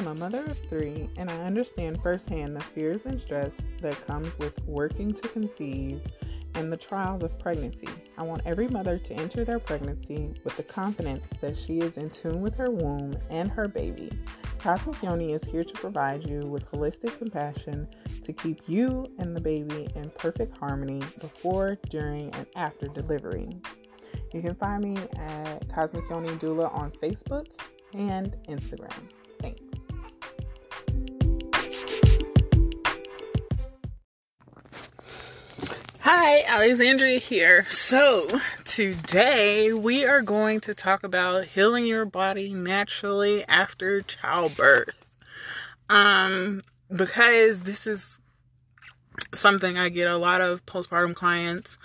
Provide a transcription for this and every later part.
am a mother of three, and I understand firsthand the fears and stress that comes with working to conceive and the trials of pregnancy. I want every mother to enter their pregnancy with the confidence that she is in tune with her womb and her baby. Cosmic Yoni is here to provide you with holistic compassion to keep you and the baby in perfect harmony before, during, and after delivery. You can find me at Cosmic Yoni Doula on Facebook and Instagram. Hi, Alexandria here. So, today we are going to talk about healing your body naturally after childbirth. Um, because this is something I get a lot of postpartum clients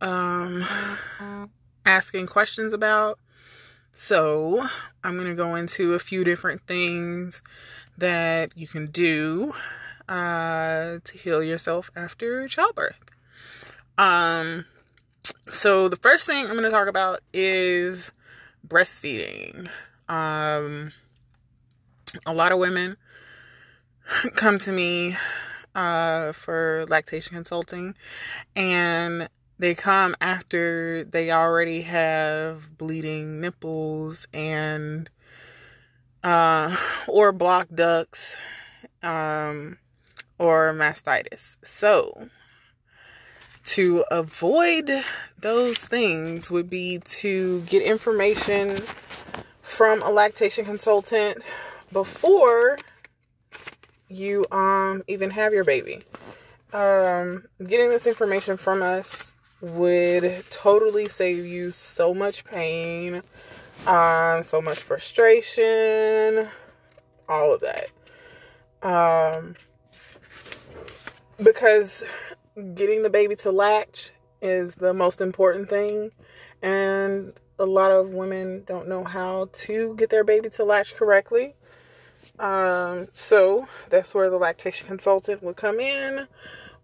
um asking questions about. So, I'm going to go into a few different things that you can do uh, to heal yourself after childbirth. Um, so the first thing I'm going to talk about is breastfeeding. Um, a lot of women come to me uh, for lactation consulting, and they come after they already have bleeding nipples and uh, or blocked ducts um, or mastitis. So to avoid those things would be to get information from a lactation consultant before you um even have your baby. Um, getting this information from us would totally save you so much pain, um, so much frustration, all of that. Um, because getting the baby to latch is the most important thing, and a lot of women don't know how to get their baby to latch correctly. Um, so that's where the lactation consultant will come in.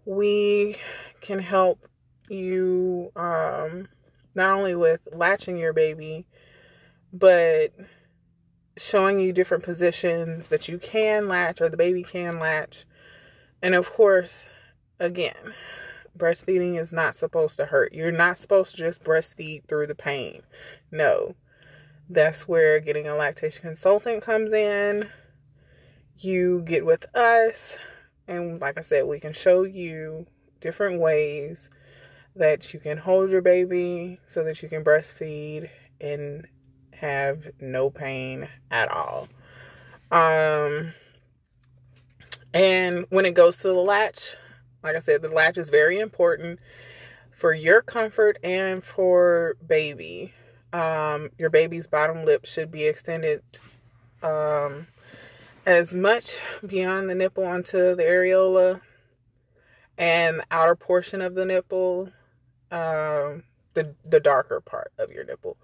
We can help you um, not only with latching your baby, but showing you different positions that you can latch or the baby can latch. And of course, again, breastfeeding is not supposed to hurt. You're not supposed to just breastfeed through the pain. No. That's where getting a lactation consultant comes in. You get with us, and like I said, we can show you different ways that you can hold your baby so that you can breastfeed and have no pain at all. Um, and when it goes to the latch, like I said, the latch is very important for your comfort and for baby. Um, your baby's bottom lip should be extended um, as much beyond the nipple onto the areola and the outer portion of the nipple um, the the darker part of your nipple,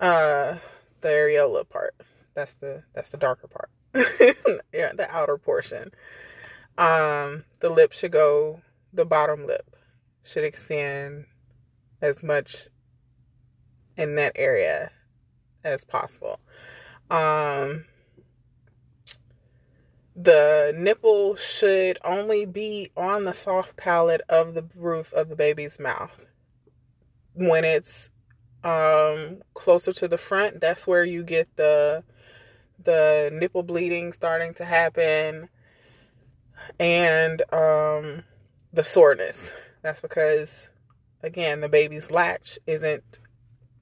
uh, the areola part. That's the that's the darker part. yeah, the outer portion. Um, the lip should go. The bottom lip should extend as much in that area as possible. Um, the nipple should only be on the soft palate of the roof of the baby's mouth. When it's um, closer to the front, that's where you get the the nipple bleeding starting to happen and um, the soreness. That's because again, the baby's latch isn't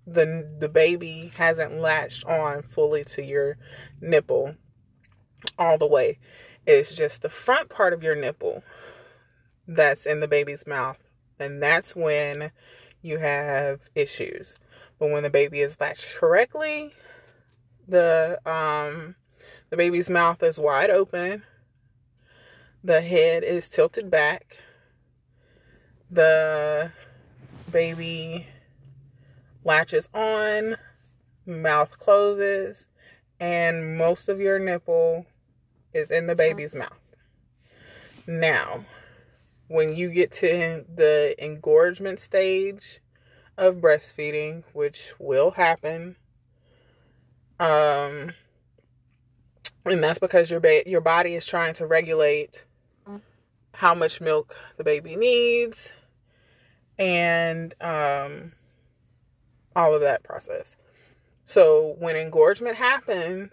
the the baby hasn't latched on fully to your nipple all the way. It's just the front part of your nipple that's in the baby's mouth. And that's when you have issues. But when the baby is latched correctly, the um the baby's mouth is wide open. The head is tilted back. The baby latches on, mouth closes, and most of your nipple is in the baby's mouth. Now, when you get to the engorgement stage of breastfeeding, which will happen, um, and that's because your ba- your body is trying to regulate how much milk the baby needs and um, all of that process. So when engorgement happens,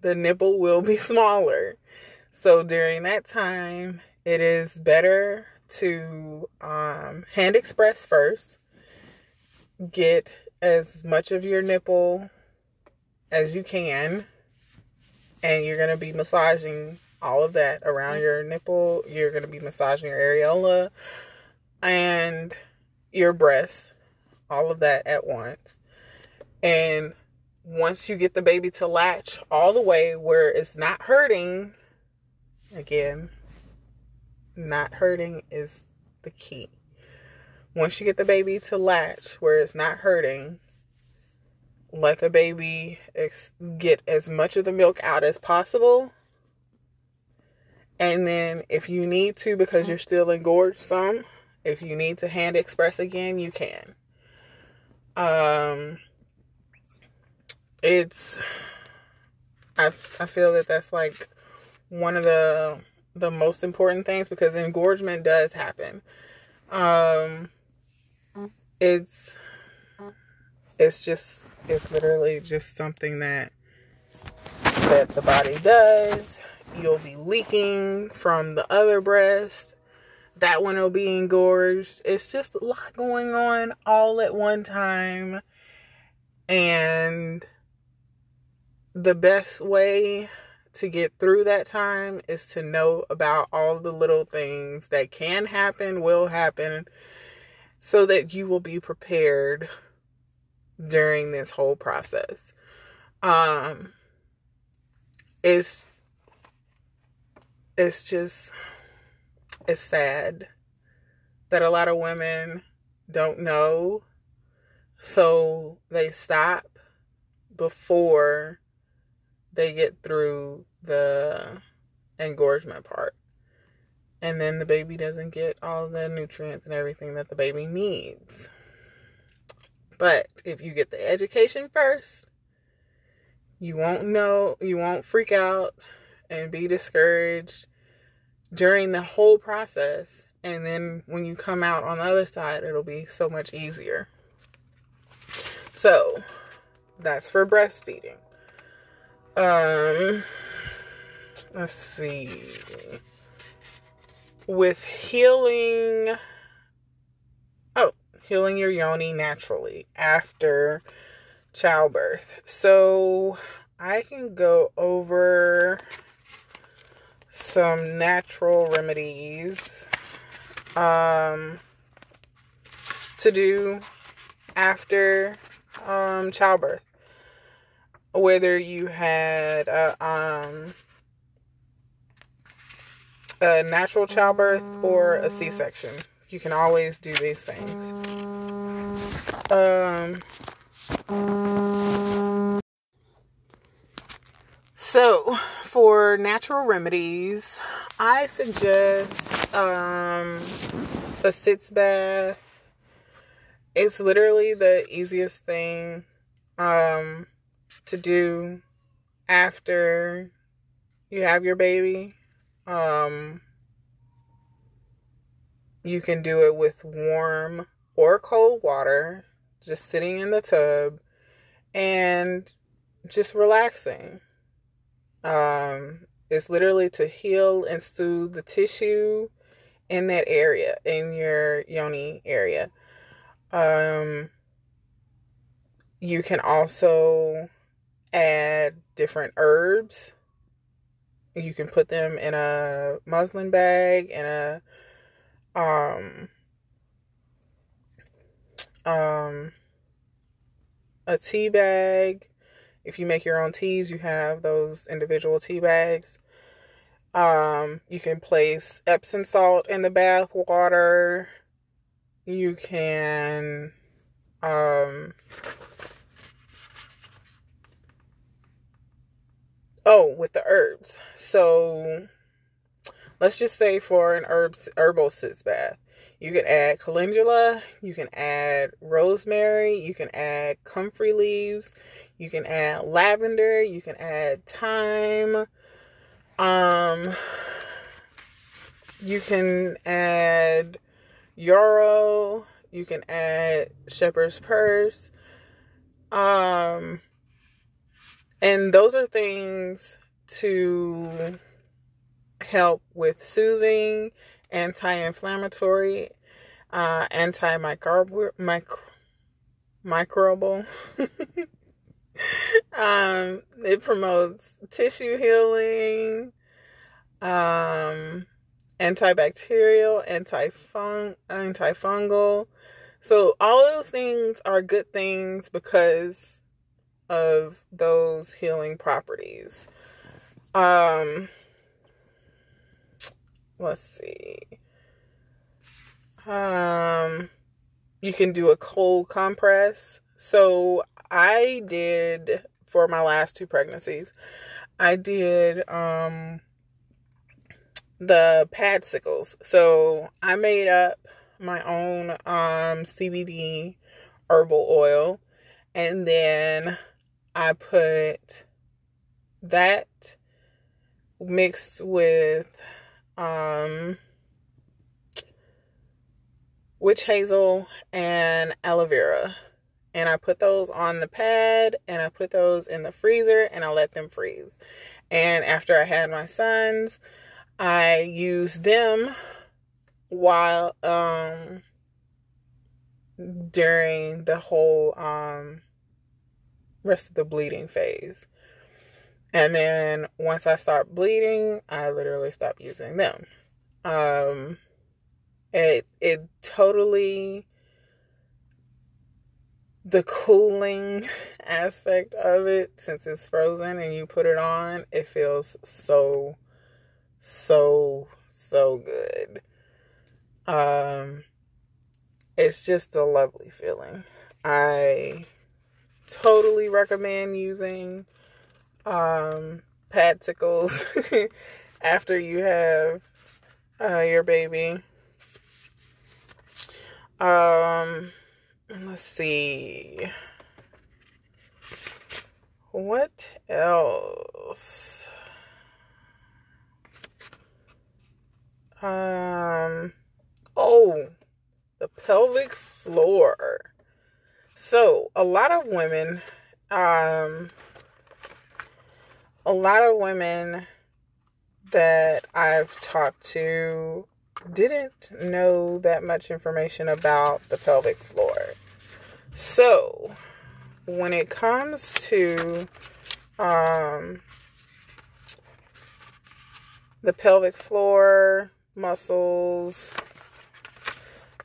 the nipple will be smaller. So during that time, it is better to um, hand express first, get as much of your nipple as you can, and you're going to be massaging all of that around mm-hmm. your nipple. You're going to be massaging your areola and your breast, all of that at once. And once you get the baby to latch all the way where it's not hurting, again, not hurting is the key. Once you get the baby to latch where it's not hurting, let the baby ex- get as much of the milk out as possible. And then, if you need to, because you're still engorged some, if you need to hand express again, you can. Um, it's I I feel that that's like one of the the most important things because engorgement does happen. Um, it's it's just it's literally just something that that the body does. You'll be leaking from the other breast that one will be engorged. It's just a lot going on all at one time. And the best way to get through that time is to know about all the little things that can happen, will happen, so that you will be prepared during this whole process. Um it's it's just it's sad that a lot of women don't know. So they stop before they get through the engorgement part. And then the baby doesn't get all the nutrients and everything that the baby needs. But if you get the education first, you won't know, you won't freak out and be discouraged during the whole process. And then when you come out on the other side, it'll be so much easier. So that's for breastfeeding. Um, let's see. With healing, oh, healing your yoni naturally after childbirth. So I can go over some natural remedies um, to do after um, childbirth. Whether you had a, um, a natural childbirth or a C section, you can always do these things. Um, so, for natural remedies, I suggest um, a sitz bath. It's literally the easiest thing um, to do after you have your baby. Um, you can do it with warm or cold water, just sitting in the tub and just relaxing. Um, it's literally to heal and soothe the tissue in that area, in your yoni area. Um, you can also add different herbs. You can put them in a muslin bag, in a um um a tea bag if you make your own teas, you have those individual tea bags. Um, you can place Epsom salt in the bath water. You can um Oh, with the herbs. So let's just say for an herbs herbal sitz bath, You can add calendula, you can add rosemary, you can add comfrey leaves, you can add lavender, you can add thyme. Um you can add yarrow, you can add shepherd's purse. Um and those are things to help with soothing, anti-inflammatory, uh, antimicrobial, micro, microbial. um, it promotes tissue healing, um, antibacterial, antifung, antifungal. So all of those things are good things because of those healing properties. Um, let's see. Um, you can do a cold compress. So I did for my last two pregnancies. I did um the padsicles. So I made up my own um CBD herbal oil and then I put that mixed with um, witch hazel and aloe vera. And I put those on the pad and I put those in the freezer and I let them freeze. And after I had my sons, I used them while um during the whole um rest of the bleeding phase. And then once I stopped bleeding, I literally stopped using them. Um, it it totally the cooling aspect of it since it's frozen and you put it on, it feels so so so good. Um it's just a lovely feeling. I totally recommend using um, padsicles after you have uh, your baby. Um, let's see. What else? Um, oh, the pelvic floor. So, a lot of women um a lot of women that I've talked to didn't know that much information about the pelvic floor. So, when it comes to um, the pelvic floor, muscles,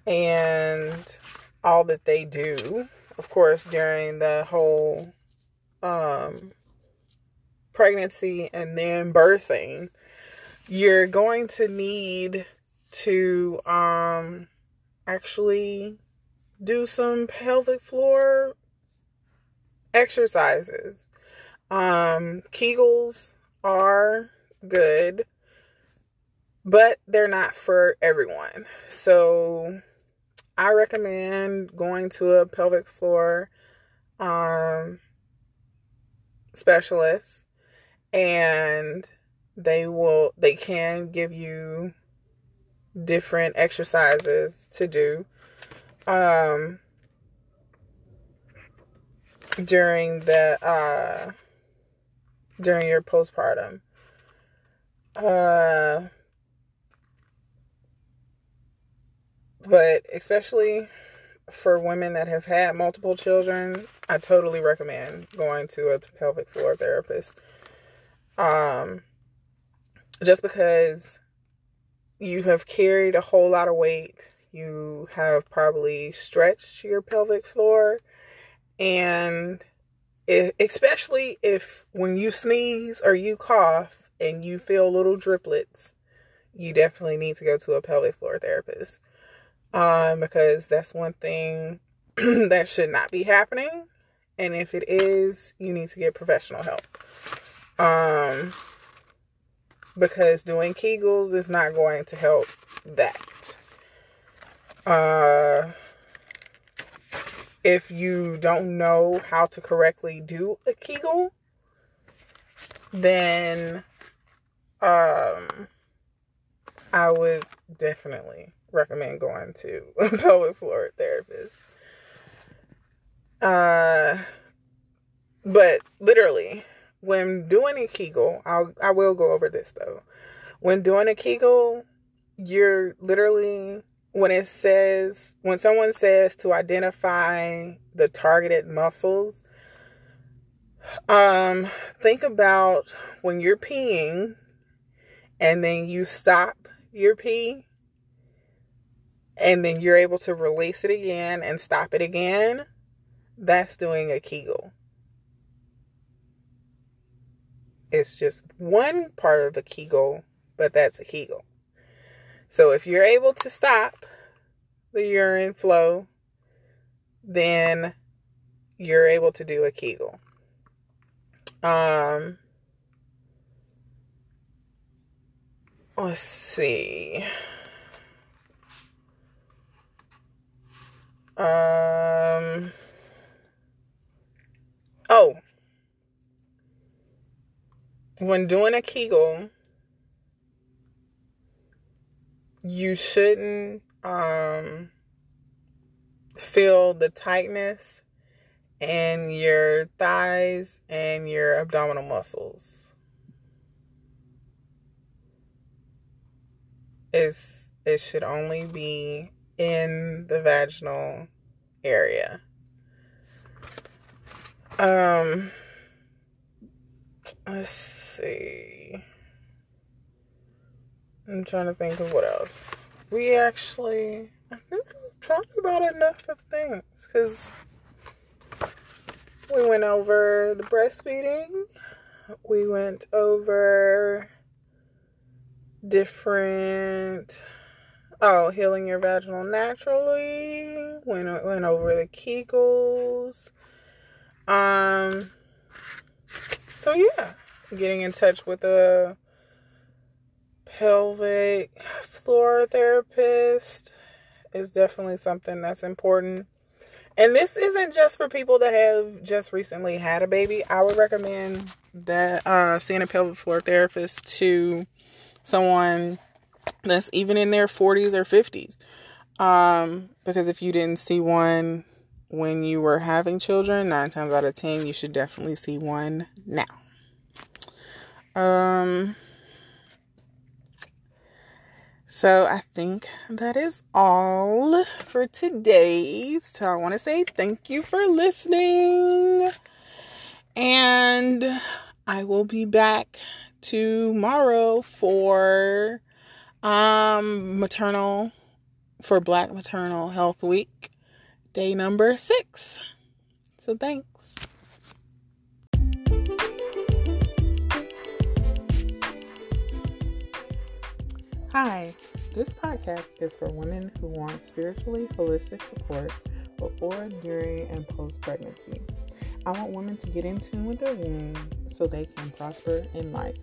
and all that they do, of course, during the whole um, pregnancy and then birthing, you're going to need to um actually do some pelvic floor exercises. Um Kegels are good, but they're not for everyone. So I recommend going to a pelvic floor um specialist and they will they can give you different exercises to do um during the uh during your postpartum. Uh but especially for women that have had multiple children, I totally recommend going to a pelvic floor therapist um, just because you have carried a whole lot of weight, you have probably stretched your pelvic floor, and if, especially if when you sneeze or you cough and you feel little driplets, you definitely need to go to a pelvic floor therapist. Um, because that's one thing that should not be happening. And if it is, you need to get professional help. Um, because doing Kegels is not going to help that. Uh, if you don't know how to correctly do a Kegel, then um, I would definitely recommend going to a pelvic floor therapist. Uh, but literally, when doing a Kegel, I'll I will go over this though. When doing a Kegel, you're literally when it says when someone says to identify the targeted muscles um think about when you're peeing and then you stop your pee and then you're able to release it again and stop it again that's doing a kegel it's just one part of the kegel but that's a kegel so if you're able to stop the urine flow, then you're able to do a Kegel. Um, let's see. Um, oh, when doing a Kegel, you shouldn't um feel the tightness in your thighs and your abdominal muscles. It's, it should only be in the vaginal area. Um, let's see. I'm trying to think of what else. We actually, I think we talked about enough of things because we went over the breastfeeding, we went over different oh healing your vaginal naturally went went over the kegels um so yeah getting in touch with a pelvic floor therapist is definitely something that's important. And this isn't just for people that have just recently had a baby. I would recommend that uh, seeing a pelvic floor therapist to someone that's even in their 40s or 50s. Um, because if you didn't see one when you were having children, nine times out of ten, you should definitely see one now. Um, so I think that is all for today. So I want to say thank you for listening. And I will be back tomorrow for um maternal for Black Maternal Health Week, day number 6. So thanks. Hi, this podcast is for women who want spiritually holistic support before, during, and post pregnancy. I want women to get in tune with their womb so they can prosper in life.